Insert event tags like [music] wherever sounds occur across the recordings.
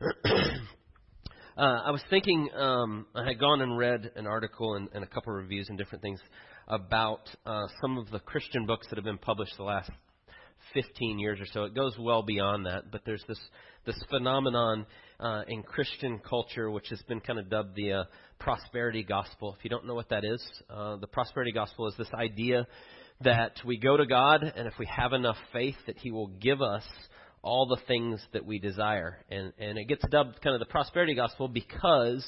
uh, I was thinking, um, I had gone and read an article and, and a couple of reviews and different things about uh, some of the Christian books that have been published the last 15 years or so. It goes well beyond that, but there's this this phenomenon uh, in Christian culture, which has been kind of dubbed the uh, prosperity gospel. If you don't know what that is, uh, the prosperity gospel is this idea that we go to God, and if we have enough faith, that He will give us all the things that we desire. And, and it gets dubbed kind of the prosperity gospel because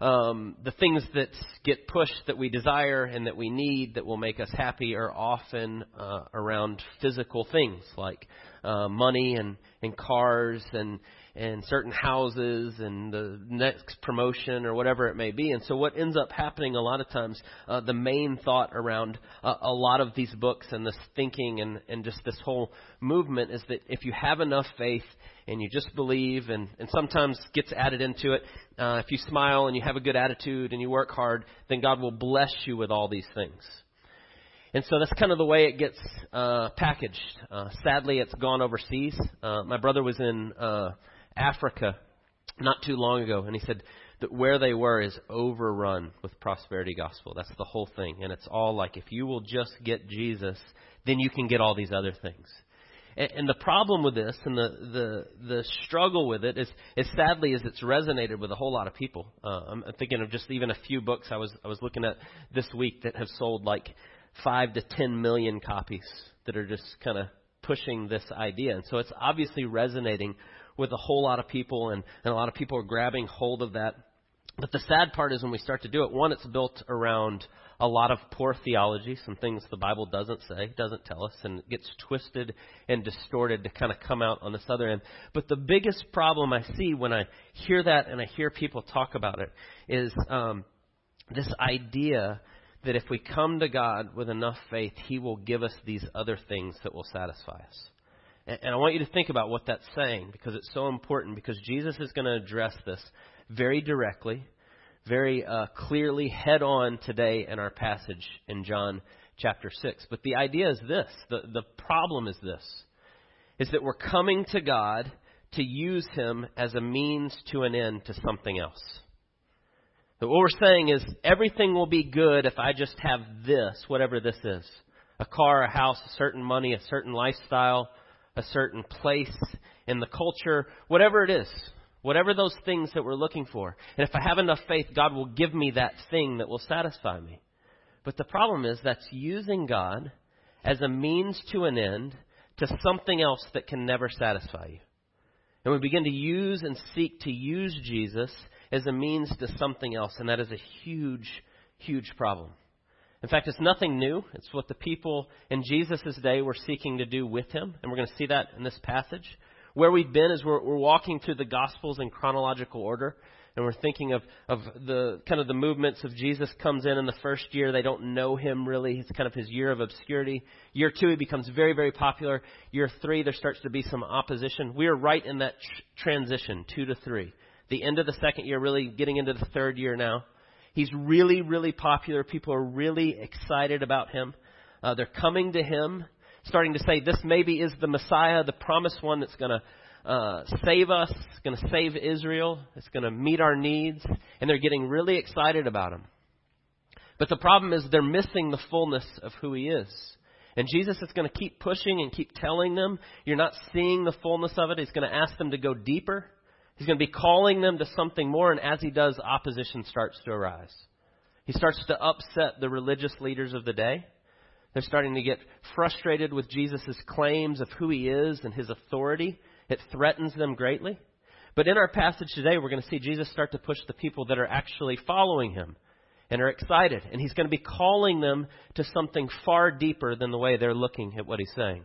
um, the things that get pushed that we desire and that we need that will make us happy are often uh, around physical things like uh, money and, and cars and and certain houses and the next promotion or whatever it may be. And so what ends up happening a lot of times, uh, the main thought around uh, a lot of these books and this thinking and, and just this whole movement is that if you have enough faith and you just believe and, and sometimes gets added into it, uh, if you smile and you have a good attitude and you work hard, then God will bless you with all these things. And so that's kind of the way it gets uh, packaged. Uh, sadly, it's gone overseas. Uh, my brother was in uh, Africa not too long ago, and he said that where they were is overrun with prosperity gospel. That's the whole thing, and it's all like if you will just get Jesus, then you can get all these other things. And, the problem with this, and the the the struggle with it, is is sadly is it's resonated with a whole lot of people. Uh, I'm thinking of just even a few books I was I was looking at this week that have sold like five to ten million copies that are just kind of pushing this idea, and so it's obviously resonating with a whole lot of people, and, and a lot of people are grabbing hold of that. But the sad part is when we start to do it, one, it's built around a lot of poor theology, some things the Bible doesn't say, doesn't tell us, and it gets twisted and distorted to kind of come out on this other end. But the biggest problem I see when I hear that and I hear people talk about it is um, this idea that if we come to God with enough faith, He will give us these other things that will satisfy us. And, I want you to think about what that's saying because it's so important because Jesus is going to address this very directly, very uh, clearly, head on today in our passage in John chapter 6. But the idea is this the, the problem is this is that we're coming to God to use Him as a means to an end to something else. But what we're saying is everything will be good if I just have this, whatever this is a car, a house, a certain money, a certain lifestyle, a certain place in the culture, whatever it is, whatever those things that we're looking for. And if I have enough faith, God will give me that thing that will satisfy me. But the problem is that's using God as a means to an end to something else that can never satisfy you. And we begin to use and seek to use Jesus as a means to something else, and that is a huge, huge problem. In fact, it's nothing new. It's what the people in Jesus' day were seeking to do with him. And we're going to see that in this passage. Where we've been is we're, we're walking through the Gospels in chronological order. And we're thinking of, of the kind of the movements of Jesus comes in in the first year. They don't know him really. It's kind of his year of obscurity. Year two, he becomes very, very popular. Year three, there starts to be some opposition. We are right in that tr- transition, two to three. The end of the second year, really getting into the third year now. He's really, really popular. People are really excited about him. Uh, they're coming to him, starting to say, This maybe is the Messiah, the promised one that's going to uh, save us, going to save Israel, it's going to meet our needs. And they're getting really excited about him. But the problem is they're missing the fullness of who he is. And Jesus is going to keep pushing and keep telling them, You're not seeing the fullness of it. He's going to ask them to go deeper. He's going to be calling them to something more, and as he does, opposition starts to arise. He starts to upset the religious leaders of the day. They're starting to get frustrated with Jesus' claims of who he is and his authority. It threatens them greatly. But in our passage today, we're going to see Jesus start to push the people that are actually following him and are excited. And he's going to be calling them to something far deeper than the way they're looking at what he's saying.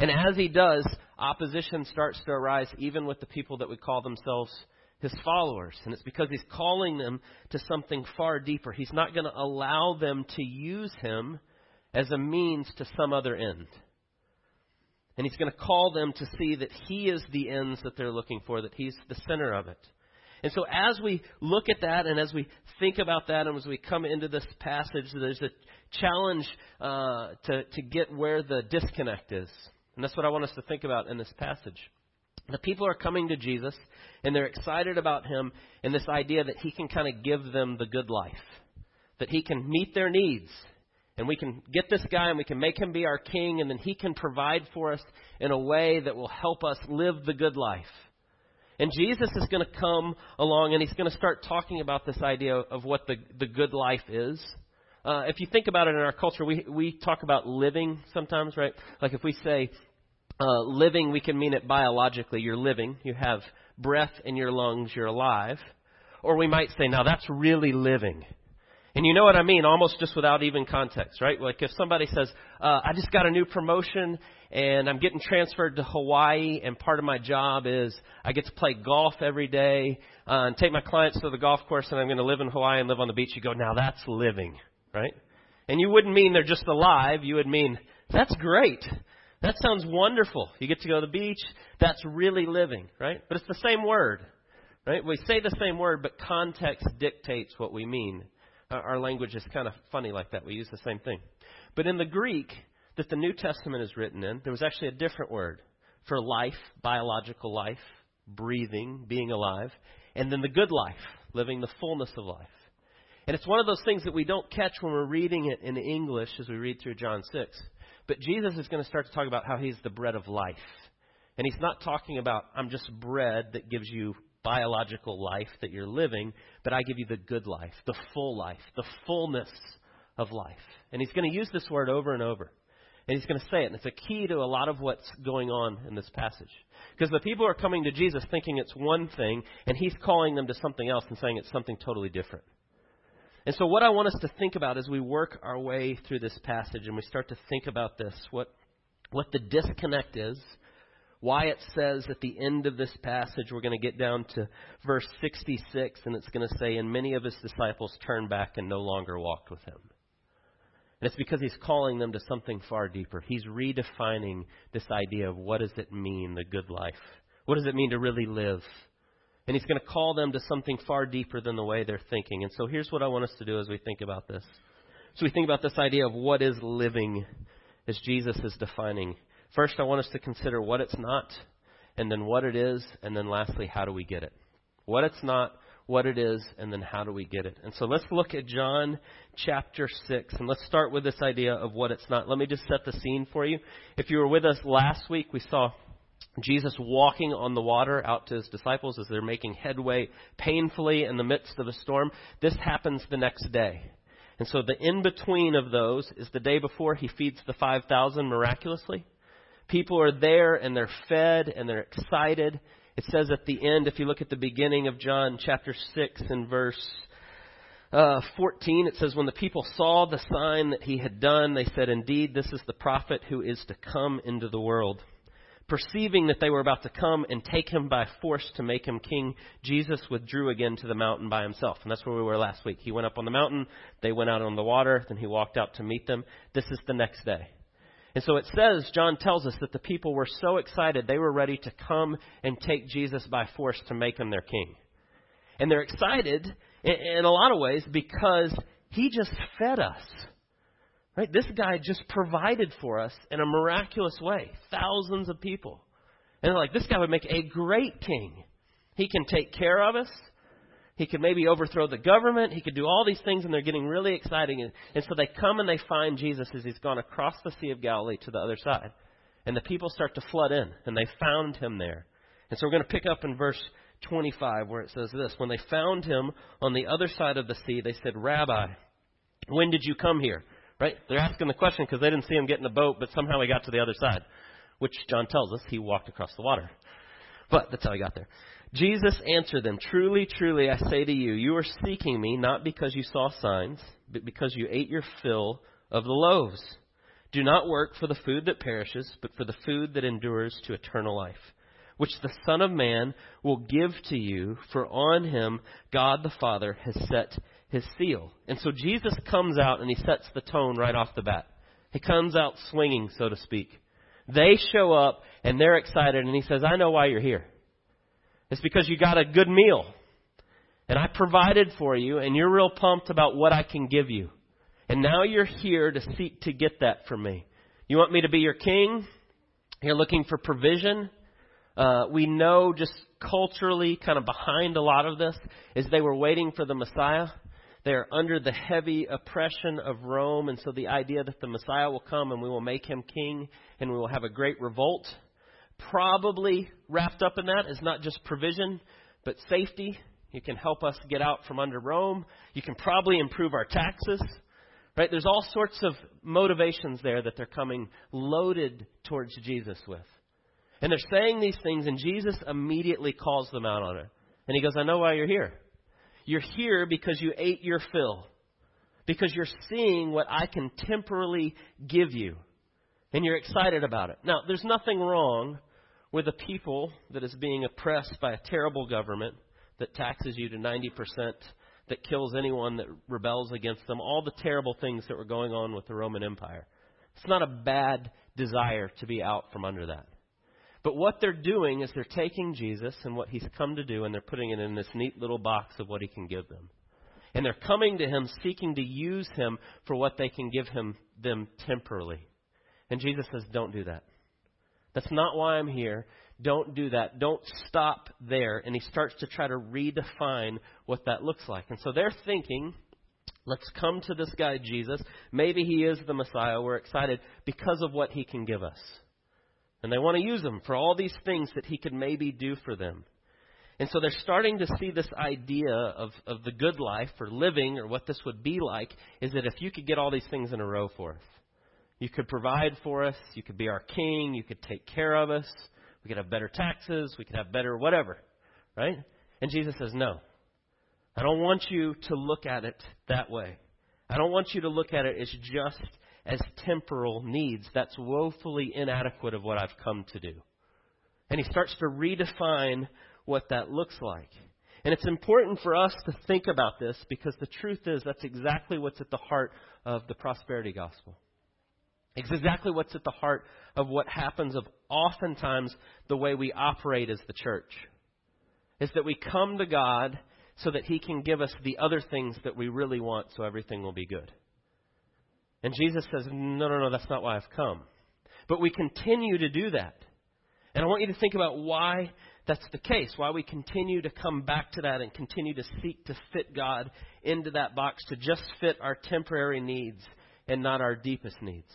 And as he does, opposition starts to arise even with the people that would call themselves his followers. And it's because he's calling them to something far deeper. He's not going to allow them to use him as a means to some other end. And he's going to call them to see that he is the ends that they're looking for, that he's the center of it. And so, as we look at that and as we think about that and as we come into this passage, there's a challenge uh, to, to get where the disconnect is. And that's what I want us to think about in this passage. The people are coming to Jesus and they're excited about him and this idea that he can kind of give them the good life, that he can meet their needs. And we can get this guy and we can make him be our king, and then he can provide for us in a way that will help us live the good life. And Jesus is going to come along and he's going to start talking about this idea of what the, the good life is. Uh, if you think about it in our culture, we, we talk about living sometimes, right? Like if we say uh, living, we can mean it biologically. You're living, you have breath in your lungs, you're alive. Or we might say, now that's really living. And you know what I mean, almost just without even context, right? Like if somebody says, uh, I just got a new promotion and I'm getting transferred to Hawaii, and part of my job is I get to play golf every day uh, and take my clients to the golf course, and I'm going to live in Hawaii and live on the beach. You go, now that's living, right? And you wouldn't mean they're just alive. You would mean, that's great. That sounds wonderful. You get to go to the beach. That's really living, right? But it's the same word, right? We say the same word, but context dictates what we mean. Our language is kind of funny like that. We use the same thing. But in the Greek that the New Testament is written in, there was actually a different word for life, biological life, breathing, being alive, and then the good life, living the fullness of life. And it's one of those things that we don't catch when we're reading it in English as we read through John 6. But Jesus is going to start to talk about how he's the bread of life. And he's not talking about, I'm just bread that gives you biological life that you're living, but I give you the good life, the full life, the fullness of life. And he's going to use this word over and over. And he's going to say it. And it's a key to a lot of what's going on in this passage. Because the people are coming to Jesus thinking it's one thing, and he's calling them to something else and saying it's something totally different. And so, what I want us to think about as we work our way through this passage and we start to think about this, what, what the disconnect is, why it says at the end of this passage, we're going to get down to verse 66, and it's going to say, And many of his disciples turned back and no longer walked with him. And it's because he's calling them to something far deeper. He's redefining this idea of what does it mean, the good life? What does it mean to really live? And he's going to call them to something far deeper than the way they're thinking. And so here's what I want us to do as we think about this. So we think about this idea of what is living as Jesus is defining. First, I want us to consider what it's not, and then what it is, and then lastly, how do we get it? What it's not, what it is, and then how do we get it? And so let's look at John chapter 6, and let's start with this idea of what it's not. Let me just set the scene for you. If you were with us last week, we saw Jesus walking on the water out to his disciples as they're making headway painfully in the midst of a storm. This happens the next day. And so the in between of those is the day before he feeds the 5,000 miraculously. People are there and they're fed and they're excited. It says at the end, if you look at the beginning of John chapter 6 and verse uh, 14, it says, When the people saw the sign that he had done, they said, Indeed, this is the prophet who is to come into the world. Perceiving that they were about to come and take him by force to make him king, Jesus withdrew again to the mountain by himself. And that's where we were last week. He went up on the mountain, they went out on the water, then he walked out to meet them. This is the next day. And so it says, John tells us that the people were so excited they were ready to come and take Jesus by force to make him their king. And they're excited in a lot of ways because he just fed us. Right? This guy just provided for us in a miraculous way. Thousands of people. And they're like, this guy would make a great king. He can take care of us. He could maybe overthrow the government. He could do all these things, and they're getting really exciting. And, and so they come and they find Jesus as he's gone across the Sea of Galilee to the other side. And the people start to flood in, and they found him there. And so we're going to pick up in verse 25 where it says this When they found him on the other side of the sea, they said, Rabbi, when did you come here? Right? They're asking the question because they didn't see him get in the boat, but somehow he got to the other side, which John tells us he walked across the water. But that's how he got there. Jesus answered them, Truly, truly, I say to you, you are seeking me not because you saw signs, but because you ate your fill of the loaves. Do not work for the food that perishes, but for the food that endures to eternal life, which the Son of Man will give to you, for on him God the Father has set his seal. And so Jesus comes out and he sets the tone right off the bat. He comes out swinging, so to speak. They show up and they're excited and he says, I know why you're here. It's because you got a good meal. And I provided for you and you're real pumped about what I can give you. And now you're here to seek to get that from me. You want me to be your king? You're looking for provision? Uh, we know just culturally, kind of behind a lot of this, is they were waiting for the Messiah. They're under the heavy oppression of Rome, and so the idea that the Messiah will come and we will make him king and we will have a great revolt, probably wrapped up in that is not just provision, but safety. You can help us get out from under Rome. You can probably improve our taxes. Right? There's all sorts of motivations there that they're coming loaded towards Jesus with. And they're saying these things, and Jesus immediately calls them out on it. And he goes, I know why you're here. You're here because you ate your fill, because you're seeing what I can temporarily give you, and you're excited about it. Now, there's nothing wrong with a people that is being oppressed by a terrible government that taxes you to 90%, that kills anyone that rebels against them, all the terrible things that were going on with the Roman Empire. It's not a bad desire to be out from under that. But what they're doing is they're taking Jesus and what he's come to do and they're putting it in this neat little box of what he can give them. And they're coming to him seeking to use him for what they can give him them temporarily. And Jesus says, Don't do that. That's not why I'm here. Don't do that. Don't stop there. And he starts to try to redefine what that looks like. And so they're thinking, let's come to this guy, Jesus. Maybe he is the Messiah. We're excited because of what he can give us. And they want to use him for all these things that he could maybe do for them. And so they're starting to see this idea of, of the good life or living or what this would be like is that if you could get all these things in a row for us, you could provide for us, you could be our king, you could take care of us, we could have better taxes, we could have better whatever, right? And Jesus says, no. I don't want you to look at it that way. I don't want you to look at it as just as temporal needs. That's woefully inadequate of what I've come to do. And he starts to redefine what that looks like. And it's important for us to think about this because the truth is that's exactly what's at the heart of the prosperity gospel. It's exactly what's at the heart of what happens of oftentimes the way we operate as the church. Is that we come to God so that He can give us the other things that we really want so everything will be good. And Jesus says, No, no, no, that's not why I've come. But we continue to do that. And I want you to think about why that's the case, why we continue to come back to that and continue to seek to fit God into that box to just fit our temporary needs and not our deepest needs.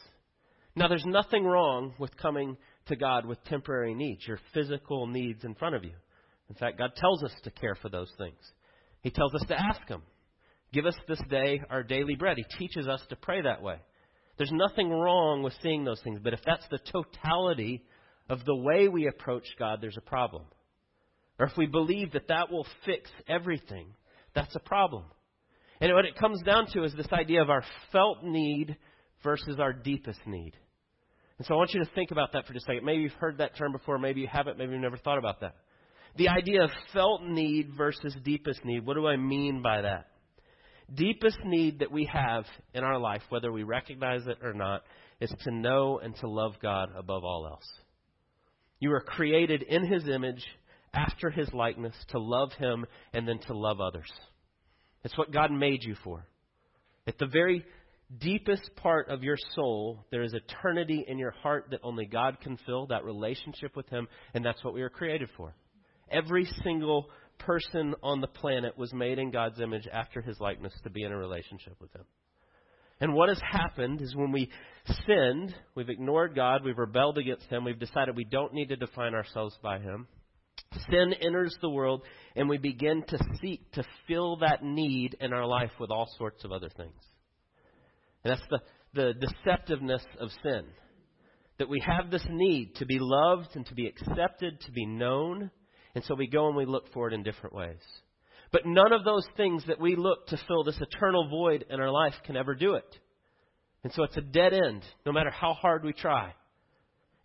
Now, there's nothing wrong with coming to God with temporary needs, your physical needs in front of you. In fact, God tells us to care for those things. He tells us to ask Him. Give us this day our daily bread. He teaches us to pray that way. There's nothing wrong with seeing those things, but if that's the totality of the way we approach God, there's a problem. Or if we believe that that will fix everything, that's a problem. And what it comes down to is this idea of our felt need versus our deepest need. And so I want you to think about that for just a second. Maybe you've heard that term before, maybe you haven't, maybe you've never thought about that. The idea of felt need versus deepest need. What do I mean by that? Deepest need that we have in our life, whether we recognize it or not, is to know and to love God above all else. You are created in His image, after His likeness, to love Him and then to love others. It's what God made you for. At the very deepest part of your soul, there is eternity in your heart that only God can fill, that relationship with Him, and that's what we are created for. Every single person on the planet was made in God's image after His likeness to be in a relationship with Him. And what has happened is when we sinned, we've ignored God, we've rebelled against Him, we've decided we don't need to define ourselves by Him. Sin enters the world, and we begin to seek to fill that need in our life with all sorts of other things. And that's the, the deceptiveness of sin. That we have this need to be loved and to be accepted, to be known. And so we go and we look for it in different ways. But none of those things that we look to fill this eternal void in our life can ever do it. And so it's a dead end, no matter how hard we try.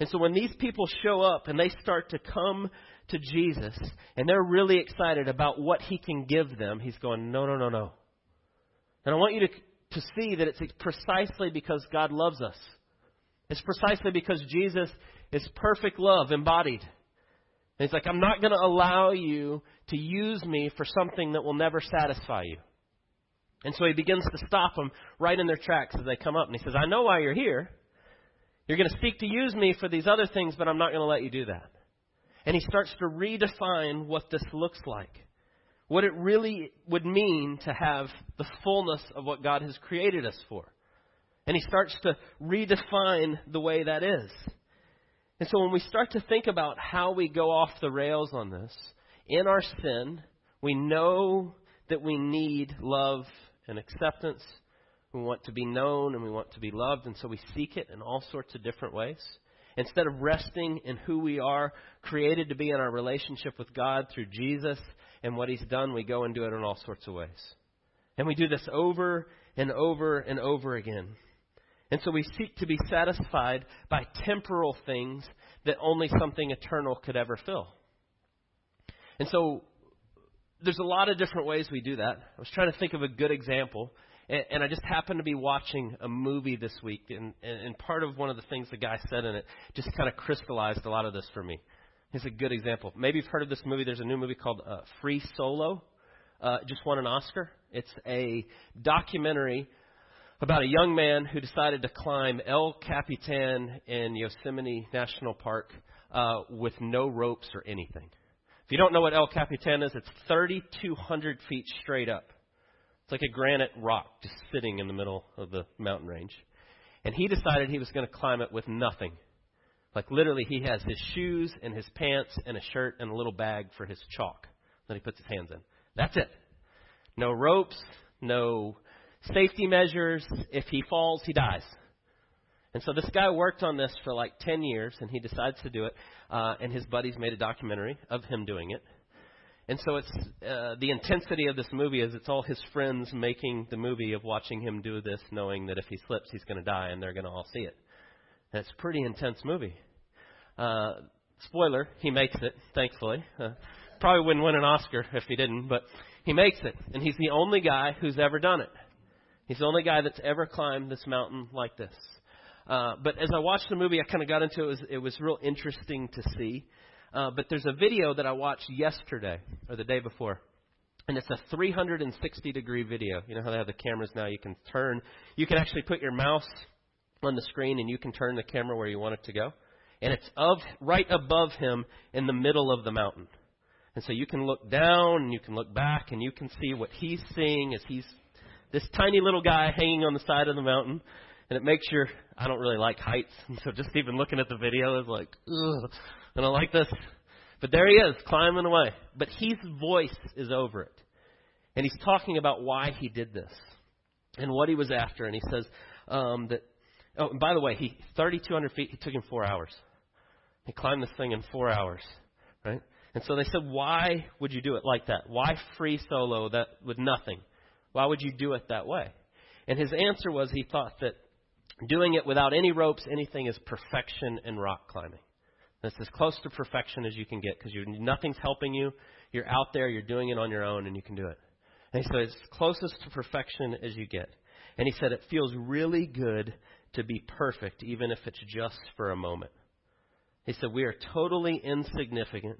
And so when these people show up and they start to come to Jesus and they're really excited about what he can give them, he's going, no, no, no, no. And I want you to to see that it's precisely because God loves us. It's precisely because Jesus is perfect love embodied. And he's like, I'm not going to allow you to use me for something that will never satisfy you. And so he begins to stop them right in their tracks as they come up. And he says, I know why you're here. You're going to seek to use me for these other things, but I'm not going to let you do that. And he starts to redefine what this looks like. What it really would mean to have the fullness of what God has created us for. And he starts to redefine the way that is. And so when we start to think about how we go off the rails on this, in our sin, we know that we need love and acceptance. We want to be known and we want to be loved, and so we seek it in all sorts of different ways. Instead of resting in who we are, created to be in our relationship with God through Jesus and what He's done, we go and do it in all sorts of ways. And we do this over and over and over again. And so we seek to be satisfied by temporal things that only something eternal could ever fill. And so there's a lot of different ways we do that. I was trying to think of a good example, and, and I just happened to be watching a movie this week, and, and, and part of one of the things the guy said in it just kind of crystallized a lot of this for me. It's a good example. Maybe you've heard of this movie. There's a new movie called uh, Free Solo. Uh, just won an Oscar. It's a documentary about a young man who decided to climb El Capitan in Yosemite National Park uh, with no ropes or anything. If you don't know what El Capitan is, it's 3,200 feet straight up. It's like a granite rock just sitting in the middle of the mountain range. And he decided he was going to climb it with nothing. Like literally, he has his shoes and his pants and a shirt and a little bag for his chalk that he puts his hands in. That's it. No ropes, no safety measures. If he falls, he dies. And so this guy worked on this for like 10 years, and he decides to do it. Uh, and his buddies made a documentary of him doing it. And so it's uh, the intensity of this movie is it's all his friends making the movie of watching him do this, knowing that if he slips, he's going to die, and they're going to all see it. And it's a pretty intense movie. Uh, spoiler: he makes it, thankfully. Uh, probably wouldn't win an Oscar if he didn't, but he makes it, and he's the only guy who's ever done it. He's the only guy that's ever climbed this mountain like this. Uh, but as I watched the movie, I kind of got into it. It was, it was real interesting to see. Uh, but there's a video that I watched yesterday or the day before, and it's a 360 degree video. You know how they have the cameras now? You can turn. You can actually put your mouse on the screen, and you can turn the camera where you want it to go. And it's of right above him in the middle of the mountain. And so you can look down and you can look back and you can see what he's seeing as he's this tiny little guy hanging on the side of the mountain and it makes your I don't really like heights, [laughs] and so just even looking at the video is like, ugh, I don't like this. But there he is, climbing away. But his voice is over it. And he's talking about why he did this and what he was after. And he says um, that, oh, and by the way, he 3,200 feet, it took him four hours. He climbed this thing in four hours, right? And so they said, why would you do it like that? Why free solo that with nothing? Why would you do it that way? And his answer was he thought that Doing it without any ropes, anything is perfection in rock climbing. That's as close to perfection as you can get because nothing's helping you. You're out there, you're doing it on your own, and you can do it. And he said it's closest to perfection as you get. And he said it feels really good to be perfect, even if it's just for a moment. He said we are totally insignificant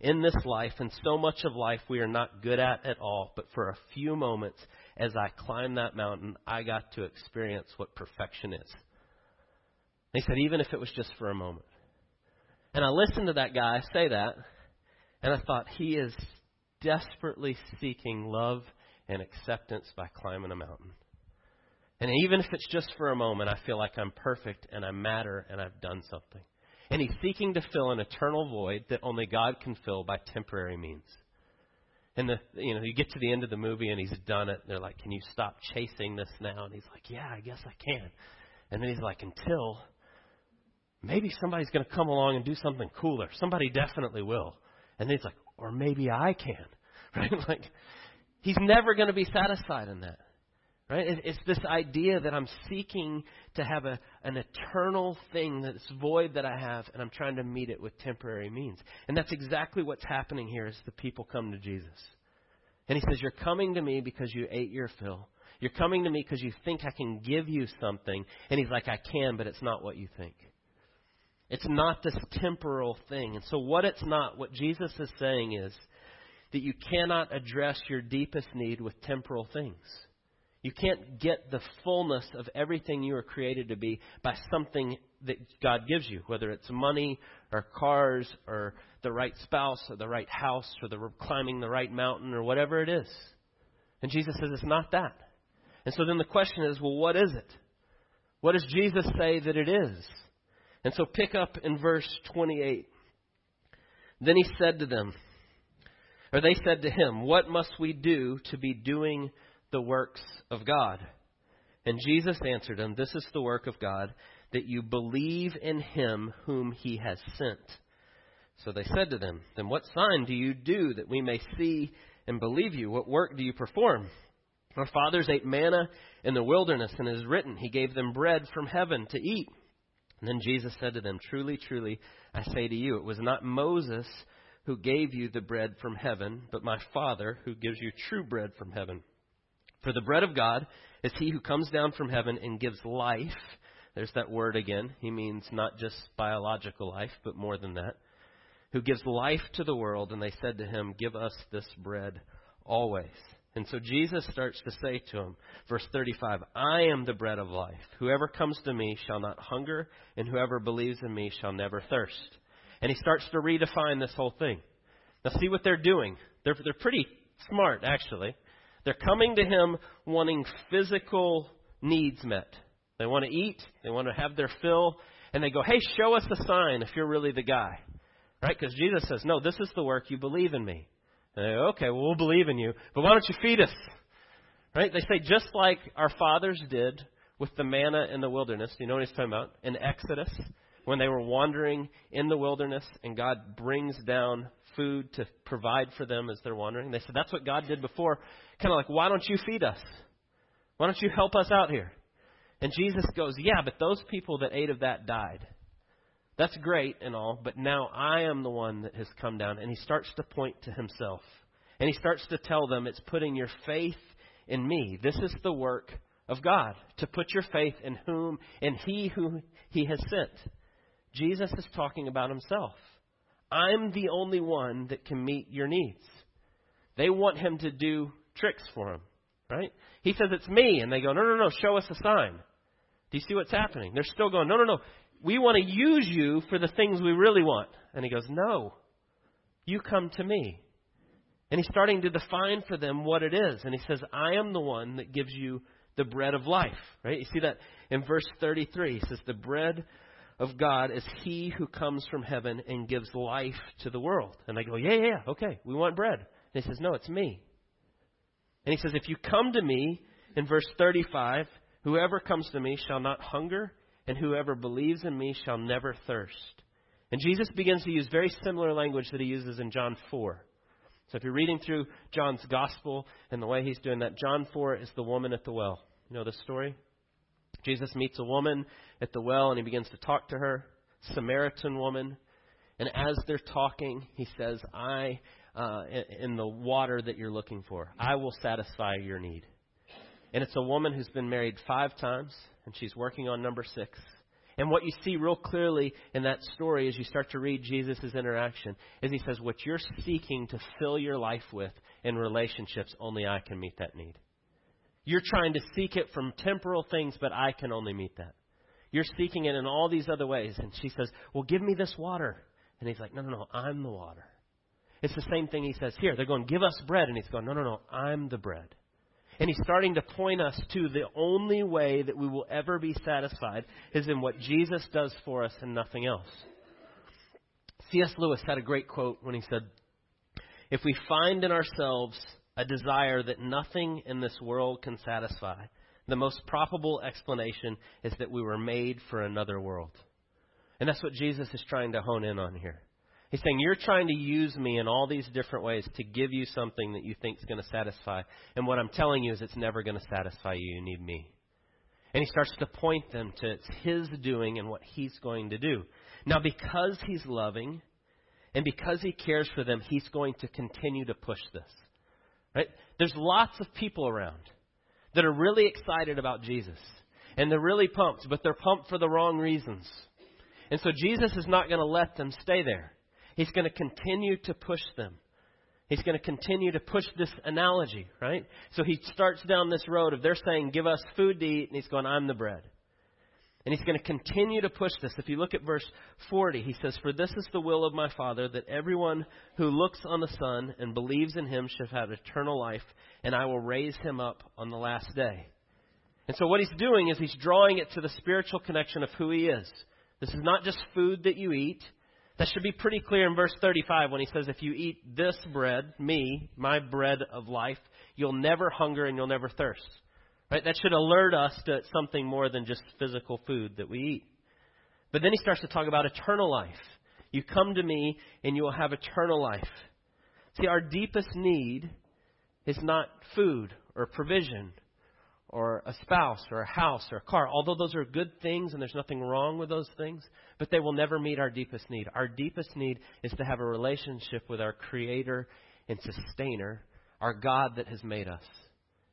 in this life, and so much of life we are not good at at all. But for a few moments, as I climbed that mountain, I got to experience what perfection is. He said, even if it was just for a moment. And I listened to that guy say that, and I thought, he is desperately seeking love and acceptance by climbing a mountain. And even if it's just for a moment, I feel like I'm perfect and I matter and I've done something. And he's seeking to fill an eternal void that only God can fill by temporary means. And the you know, you get to the end of the movie and he's done it. They're like, Can you stop chasing this now? And he's like, Yeah, I guess I can. And then he's like, Until maybe somebody's gonna come along and do something cooler. Somebody definitely will. And then he's like, Or maybe I can. [laughs] Right? Like he's never gonna be satisfied in that. Right? It's this idea that I'm seeking to have a, an eternal thing that's void that I have, and I'm trying to meet it with temporary means. And that's exactly what's happening here as the people come to Jesus. And he says, You're coming to me because you ate your fill. You're coming to me because you think I can give you something. And he's like, I can, but it's not what you think. It's not this temporal thing. And so, what it's not, what Jesus is saying is that you cannot address your deepest need with temporal things. You can't get the fullness of everything you were created to be by something that God gives you, whether it's money or cars or the right spouse or the right house or the climbing the right mountain or whatever it is. And Jesus says it's not that. And so then the question is, well, what is it? What does Jesus say that it is? And so pick up in verse 28. Then he said to them, or they said to him, What must we do to be doing the works of God? And Jesus answered them, This is the work of God, that you believe in him whom he has sent. So they said to them, Then what sign do you do that we may see and believe you? What work do you perform? Our fathers ate manna in the wilderness, and it is written, He gave them bread from heaven to eat. And then Jesus said to them, Truly, truly, I say to you, it was not Moses who gave you the bread from heaven, but my Father who gives you true bread from heaven. For the bread of God is he who comes down from heaven and gives life. There's that word again. He means not just biological life, but more than that. Who gives life to the world. And they said to him, Give us this bread always. And so Jesus starts to say to him, verse 35, I am the bread of life. Whoever comes to me shall not hunger, and whoever believes in me shall never thirst. And he starts to redefine this whole thing. Now, see what they're doing. They're, they're pretty smart, actually. They're coming to him wanting physical needs met. They want to eat, they want to have their fill, and they go, Hey, show us a sign if you're really the guy. Right? Because Jesus says, No, this is the work you believe in me. And they go, Okay, well, we'll believe in you, but why don't you feed us? Right? They say, just like our fathers did with the manna in the wilderness. You know what he's talking about? In Exodus when they were wandering in the wilderness and God brings down food to provide for them as they're wandering. They said, That's what God did before. Kind of like, Why don't you feed us? Why don't you help us out here? And Jesus goes, Yeah, but those people that ate of that died. That's great and all, but now I am the one that has come down. And he starts to point to himself. And he starts to tell them, It's putting your faith in me. This is the work of God, to put your faith in whom, in he who he has sent. Jesus is talking about himself. I'm the only one that can meet your needs. They want him to do tricks for them, right? He says, It's me. And they go, No, no, no, show us a sign. Do you see what's happening? They're still going, No, no, no. We want to use you for the things we really want. And he goes, No. You come to me. And he's starting to define for them what it is. And he says, I am the one that gives you the bread of life. Right? You see that in verse 33. He says, The bread of God is he who comes from heaven and gives life to the world. And I go, yeah, yeah, yeah, okay, we want bread. And he says, no, it's me. And he says, if you come to me, in verse 35, whoever comes to me shall not hunger, and whoever believes in me shall never thirst. And Jesus begins to use very similar language that he uses in John 4. So if you're reading through John's gospel and the way he's doing that, John 4 is the woman at the well. You know the story? Jesus meets a woman at the well and he begins to talk to her, Samaritan woman. And as they're talking, he says, I, uh, in the water that you're looking for, I will satisfy your need. And it's a woman who's been married five times, and she's working on number six. And what you see real clearly in that story as you start to read Jesus' interaction is he says, What you're seeking to fill your life with in relationships, only I can meet that need. You're trying to seek it from temporal things, but I can only meet that. You're seeking it in all these other ways. And she says, Well, give me this water. And he's like, No, no, no, I'm the water. It's the same thing he says here. They're going, Give us bread. And he's going, No, no, no, I'm the bread. And he's starting to point us to the only way that we will ever be satisfied is in what Jesus does for us and nothing else. C.S. Lewis had a great quote when he said, If we find in ourselves a desire that nothing in this world can satisfy, the most probable explanation is that we were made for another world. And that's what Jesus is trying to hone in on here. He's saying, You're trying to use me in all these different ways to give you something that you think is going to satisfy. And what I'm telling you is it's never going to satisfy you. You need me. And he starts to point them to it's his doing and what he's going to do. Now, because he's loving and because he cares for them, he's going to continue to push this. Right? There's lots of people around that are really excited about Jesus. And they're really pumped, but they're pumped for the wrong reasons. And so Jesus is not going to let them stay there. He's going to continue to push them. He's going to continue to push this analogy, right? So he starts down this road of they're saying, Give us food to eat, and he's going, I'm the bread. And he's going to continue to push this. If you look at verse 40, he says, For this is the will of my Father, that everyone who looks on the Son and believes in him should have eternal life, and I will raise him up on the last day. And so what he's doing is he's drawing it to the spiritual connection of who he is. This is not just food that you eat. That should be pretty clear in verse 35 when he says, If you eat this bread, me, my bread of life, you'll never hunger and you'll never thirst. Right? That should alert us to something more than just physical food that we eat. But then he starts to talk about eternal life. You come to me and you will have eternal life. See, our deepest need is not food or provision or a spouse or a house or a car, although those are good things and there's nothing wrong with those things, but they will never meet our deepest need. Our deepest need is to have a relationship with our Creator and Sustainer, our God that has made us.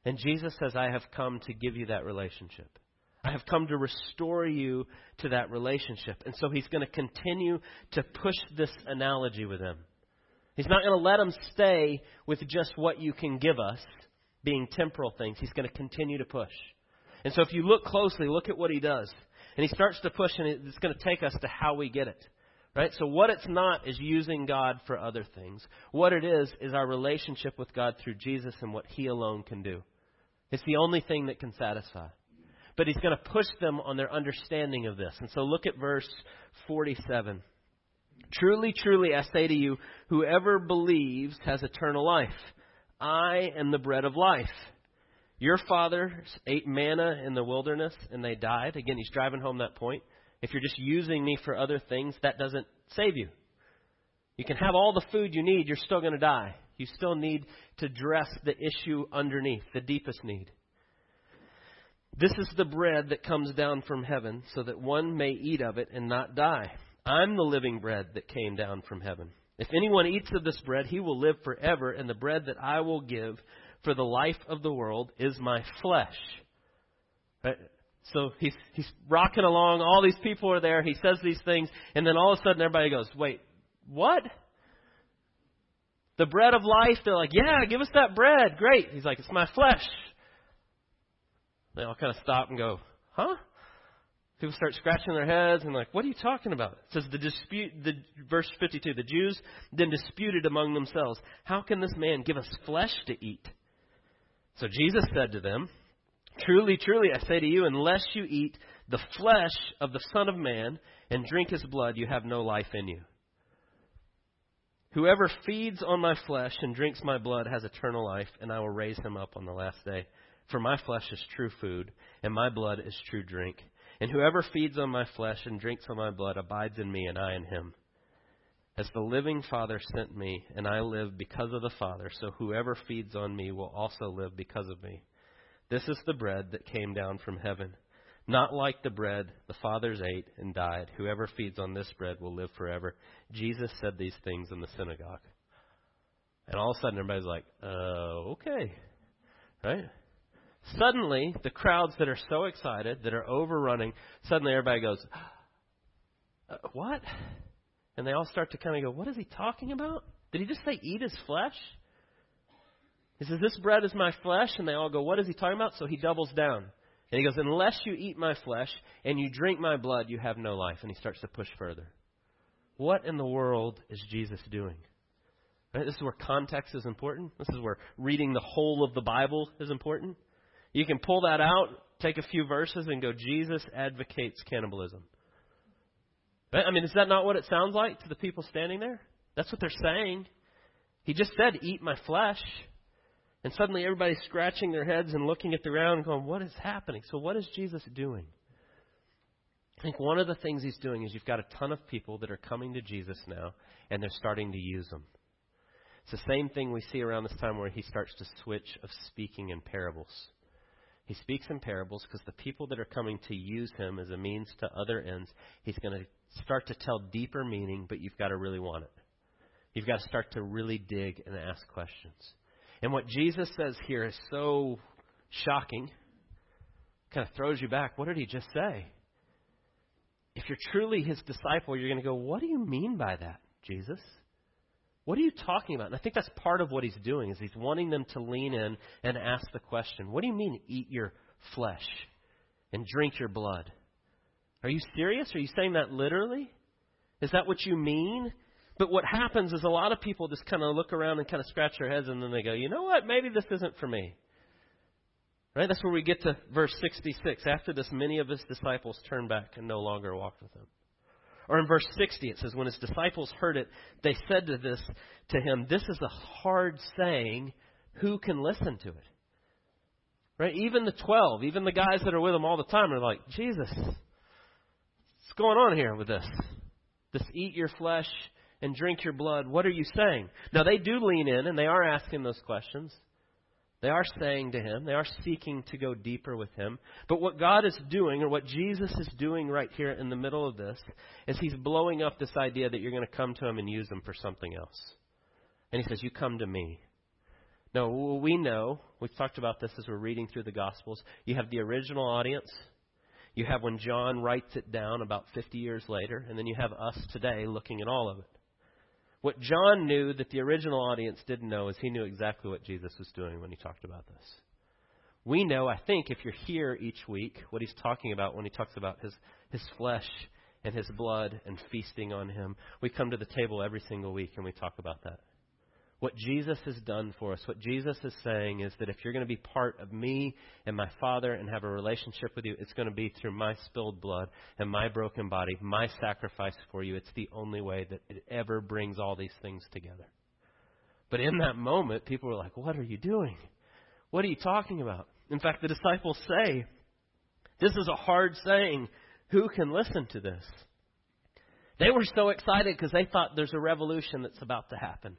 And Jesus says, I have come to give you that relationship. I have come to restore you to that relationship. And so he's going to continue to push this analogy with them. He's not going to let them stay with just what you can give us, being temporal things. He's going to continue to push. And so if you look closely, look at what he does. And he starts to push, and it's going to take us to how we get it. Right? So what it's not is using God for other things. What it is is our relationship with God through Jesus and what he alone can do. It's the only thing that can satisfy. But he's going to push them on their understanding of this. And so look at verse 47. Truly, truly, I say to you, whoever believes has eternal life. I am the bread of life. Your fathers ate manna in the wilderness and they died. Again, he's driving home that point. If you're just using me for other things, that doesn't save you. You can have all the food you need, you're still going to die. You still need to dress the issue underneath, the deepest need. This is the bread that comes down from heaven, so that one may eat of it and not die. I'm the living bread that came down from heaven. If anyone eats of this bread, he will live forever, and the bread that I will give for the life of the world is my flesh. Right? So he's he's rocking along. All these people are there. He says these things, and then all of a sudden everybody goes, "Wait, what?" The bread of life. They're like, "Yeah, give us that bread." Great. He's like, "It's my flesh." They all kind of stop and go, "Huh?" People start scratching their heads and like, "What are you talking about?" It says the dispute. The verse fifty-two. The Jews then disputed among themselves, "How can this man give us flesh to eat?" So Jesus said to them, Truly, truly, I say to you, unless you eat the flesh of the Son of Man and drink his blood, you have no life in you. Whoever feeds on my flesh and drinks my blood has eternal life, and I will raise him up on the last day. For my flesh is true food, and my blood is true drink. And whoever feeds on my flesh and drinks on my blood abides in me, and I in him. As the living Father sent me, and I live because of the Father, so whoever feeds on me will also live because of me. This is the bread that came down from heaven. Not like the bread the fathers ate and died. Whoever feeds on this bread will live forever. Jesus said these things in the synagogue. And all of a sudden, everybody's like, uh, okay. Right? Suddenly, the crowds that are so excited, that are overrunning, suddenly everybody goes, uh, what? And they all start to kind of go, what is he talking about? Did he just say eat his flesh? He says, This bread is my flesh. And they all go, What is he talking about? So he doubles down. And he goes, Unless you eat my flesh and you drink my blood, you have no life. And he starts to push further. What in the world is Jesus doing? Right? This is where context is important. This is where reading the whole of the Bible is important. You can pull that out, take a few verses, and go, Jesus advocates cannibalism. I mean, is that not what it sounds like to the people standing there? That's what they're saying. He just said, Eat my flesh. And suddenly everybody's scratching their heads and looking at the ground and going, What is happening? So, what is Jesus doing? I think one of the things he's doing is you've got a ton of people that are coming to Jesus now, and they're starting to use him. It's the same thing we see around this time where he starts to switch of speaking in parables. He speaks in parables because the people that are coming to use him as a means to other ends, he's going to start to tell deeper meaning, but you've got to really want it. You've got to start to really dig and ask questions. And what Jesus says here is so shocking, kind of throws you back. What did he just say? If you're truly his disciple, you're going to go, What do you mean by that, Jesus? What are you talking about? And I think that's part of what he's doing is he's wanting them to lean in and ask the question, what do you mean eat your flesh and drink your blood? Are you serious? Are you saying that literally? Is that what you mean? But what happens is a lot of people just kind of look around and kind of scratch their heads and then they go, you know what? Maybe this isn't for me. Right? That's where we get to verse 66. After this, many of his disciples turned back and no longer walked with him. Or in verse 60, it says, When his disciples heard it, they said to this to him, This is a hard saying. Who can listen to it? Right? Even the 12, even the guys that are with him all the time are like, Jesus, what's going on here with this? This eat your flesh and drink your blood. What are you saying? Now, they do lean in and they are asking those questions. They are saying to him, they are seeking to go deeper with him. But what God is doing, or what Jesus is doing right here in the middle of this, is he's blowing up this idea that you're going to come to him and use him for something else. And he says, You come to me. Now, we know, we've talked about this as we're reading through the Gospels. You have the original audience, you have when John writes it down about 50 years later, and then you have us today looking at all of it. What John knew that the original audience didn't know is he knew exactly what Jesus was doing when he talked about this. We know, I think, if you're here each week, what he's talking about when he talks about his, his flesh and his blood and feasting on him. We come to the table every single week and we talk about that. What Jesus has done for us, what Jesus is saying is that if you're going to be part of me and my Father and have a relationship with you, it's going to be through my spilled blood and my broken body, my sacrifice for you. It's the only way that it ever brings all these things together. But in that moment, people were like, What are you doing? What are you talking about? In fact, the disciples say, This is a hard saying. Who can listen to this? They were so excited because they thought there's a revolution that's about to happen.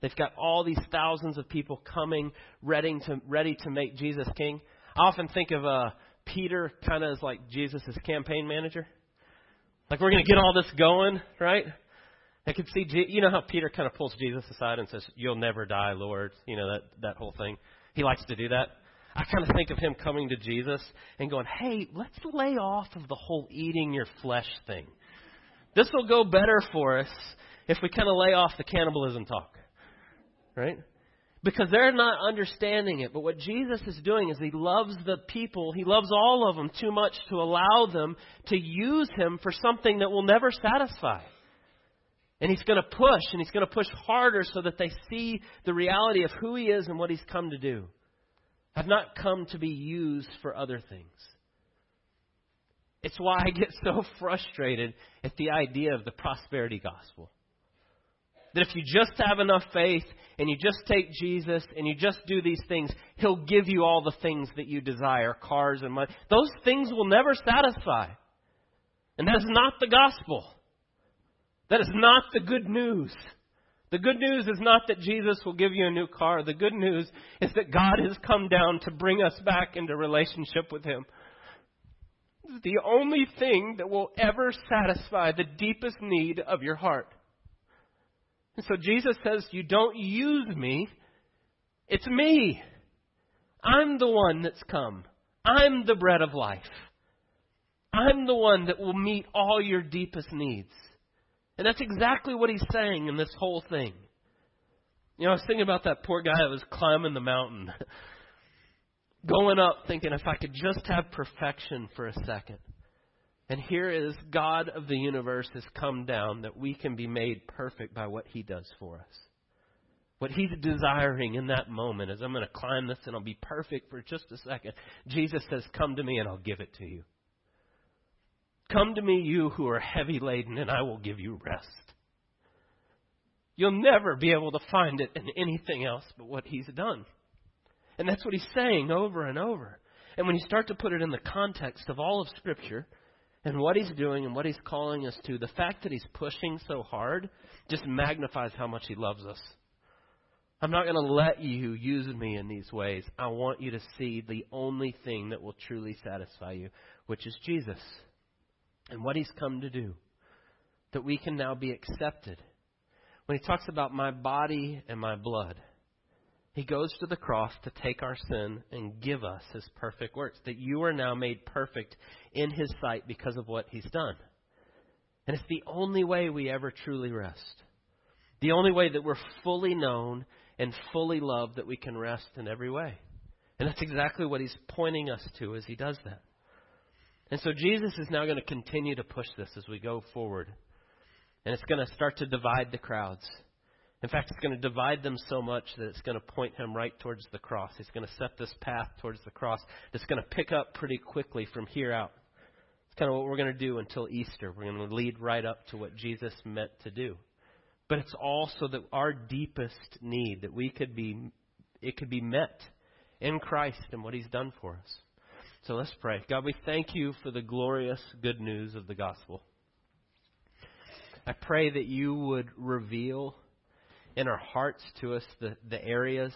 They've got all these thousands of people coming, ready to ready to make Jesus king. I often think of uh, Peter kind of as like Jesus' campaign manager. Like we're going to get all this going, right? I could see, you know how Peter kind of pulls Jesus aside and says, "You'll never die, Lord." You know that that whole thing. He likes to do that. I kind of think of him coming to Jesus and going, "Hey, let's lay off of the whole eating your flesh thing. This will go better for us if we kind of lay off the cannibalism talk." Right? Because they're not understanding it. But what Jesus is doing is he loves the people, he loves all of them too much to allow them to use him for something that will never satisfy. And he's going to push, and he's going to push harder so that they see the reality of who he is and what he's come to do. I've not come to be used for other things. It's why I get so frustrated at the idea of the prosperity gospel. That if you just have enough faith and you just take Jesus and you just do these things, He'll give you all the things that you desire cars and money. Those things will never satisfy. And that is not the gospel. That is not the good news. The good news is not that Jesus will give you a new car. The good news is that God has come down to bring us back into relationship with Him. the only thing that will ever satisfy the deepest need of your heart. And so Jesus says, You don't use me, it's me. I'm the one that's come. I'm the bread of life. I'm the one that will meet all your deepest needs. And that's exactly what he's saying in this whole thing. You know, I was thinking about that poor guy that was climbing the mountain, [laughs] going up thinking if I could just have perfection for a second. And here is God of the universe has come down that we can be made perfect by what He does for us. What He's desiring in that moment is I'm going to climb this and I'll be perfect for just a second. Jesus says, Come to me and I'll give it to you. Come to me, you who are heavy laden, and I will give you rest. You'll never be able to find it in anything else but what He's done. And that's what He's saying over and over. And when you start to put it in the context of all of Scripture, and what he's doing and what he's calling us to, the fact that he's pushing so hard just magnifies how much he loves us. I'm not going to let you use me in these ways. I want you to see the only thing that will truly satisfy you, which is Jesus and what he's come to do. That we can now be accepted. When he talks about my body and my blood, he goes to the cross to take our sin and give us his perfect works. That you are now made perfect in his sight because of what he's done. And it's the only way we ever truly rest. The only way that we're fully known and fully loved that we can rest in every way. And that's exactly what he's pointing us to as he does that. And so Jesus is now going to continue to push this as we go forward. And it's going to start to divide the crowds. In fact, it's going to divide them so much that it's going to point him right towards the cross. He's going to set this path towards the cross that's going to pick up pretty quickly from here out. It's kind of what we're going to do until Easter. We're going to lead right up to what Jesus meant to do. But it's also that our deepest need that we could be it could be met in Christ and what he's done for us. So let's pray. God, we thank you for the glorious good news of the gospel. I pray that you would reveal in our hearts to us the, the areas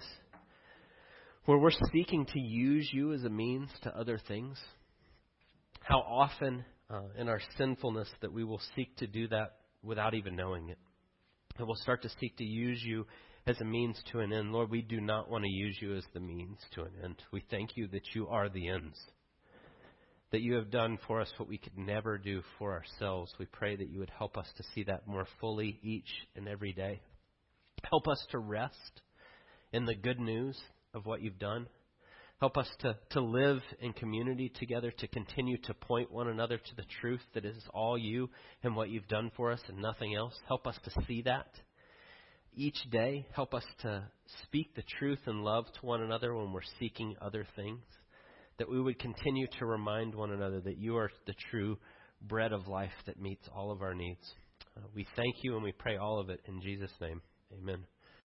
where we're seeking to use you as a means to other things. How often uh, in our sinfulness that we will seek to do that without even knowing it. And we'll start to seek to use you as a means to an end. Lord, we do not want to use you as the means to an end. We thank you that you are the ends. That you have done for us what we could never do for ourselves. We pray that you would help us to see that more fully each and every day. Help us to rest in the good news of what you've done. Help us to, to live in community together, to continue to point one another to the truth that is all you and what you've done for us and nothing else. Help us to see that each day. Help us to speak the truth and love to one another when we're seeking other things. That we would continue to remind one another that you are the true bread of life that meets all of our needs. Uh, we thank you and we pray all of it in Jesus' name. Amen.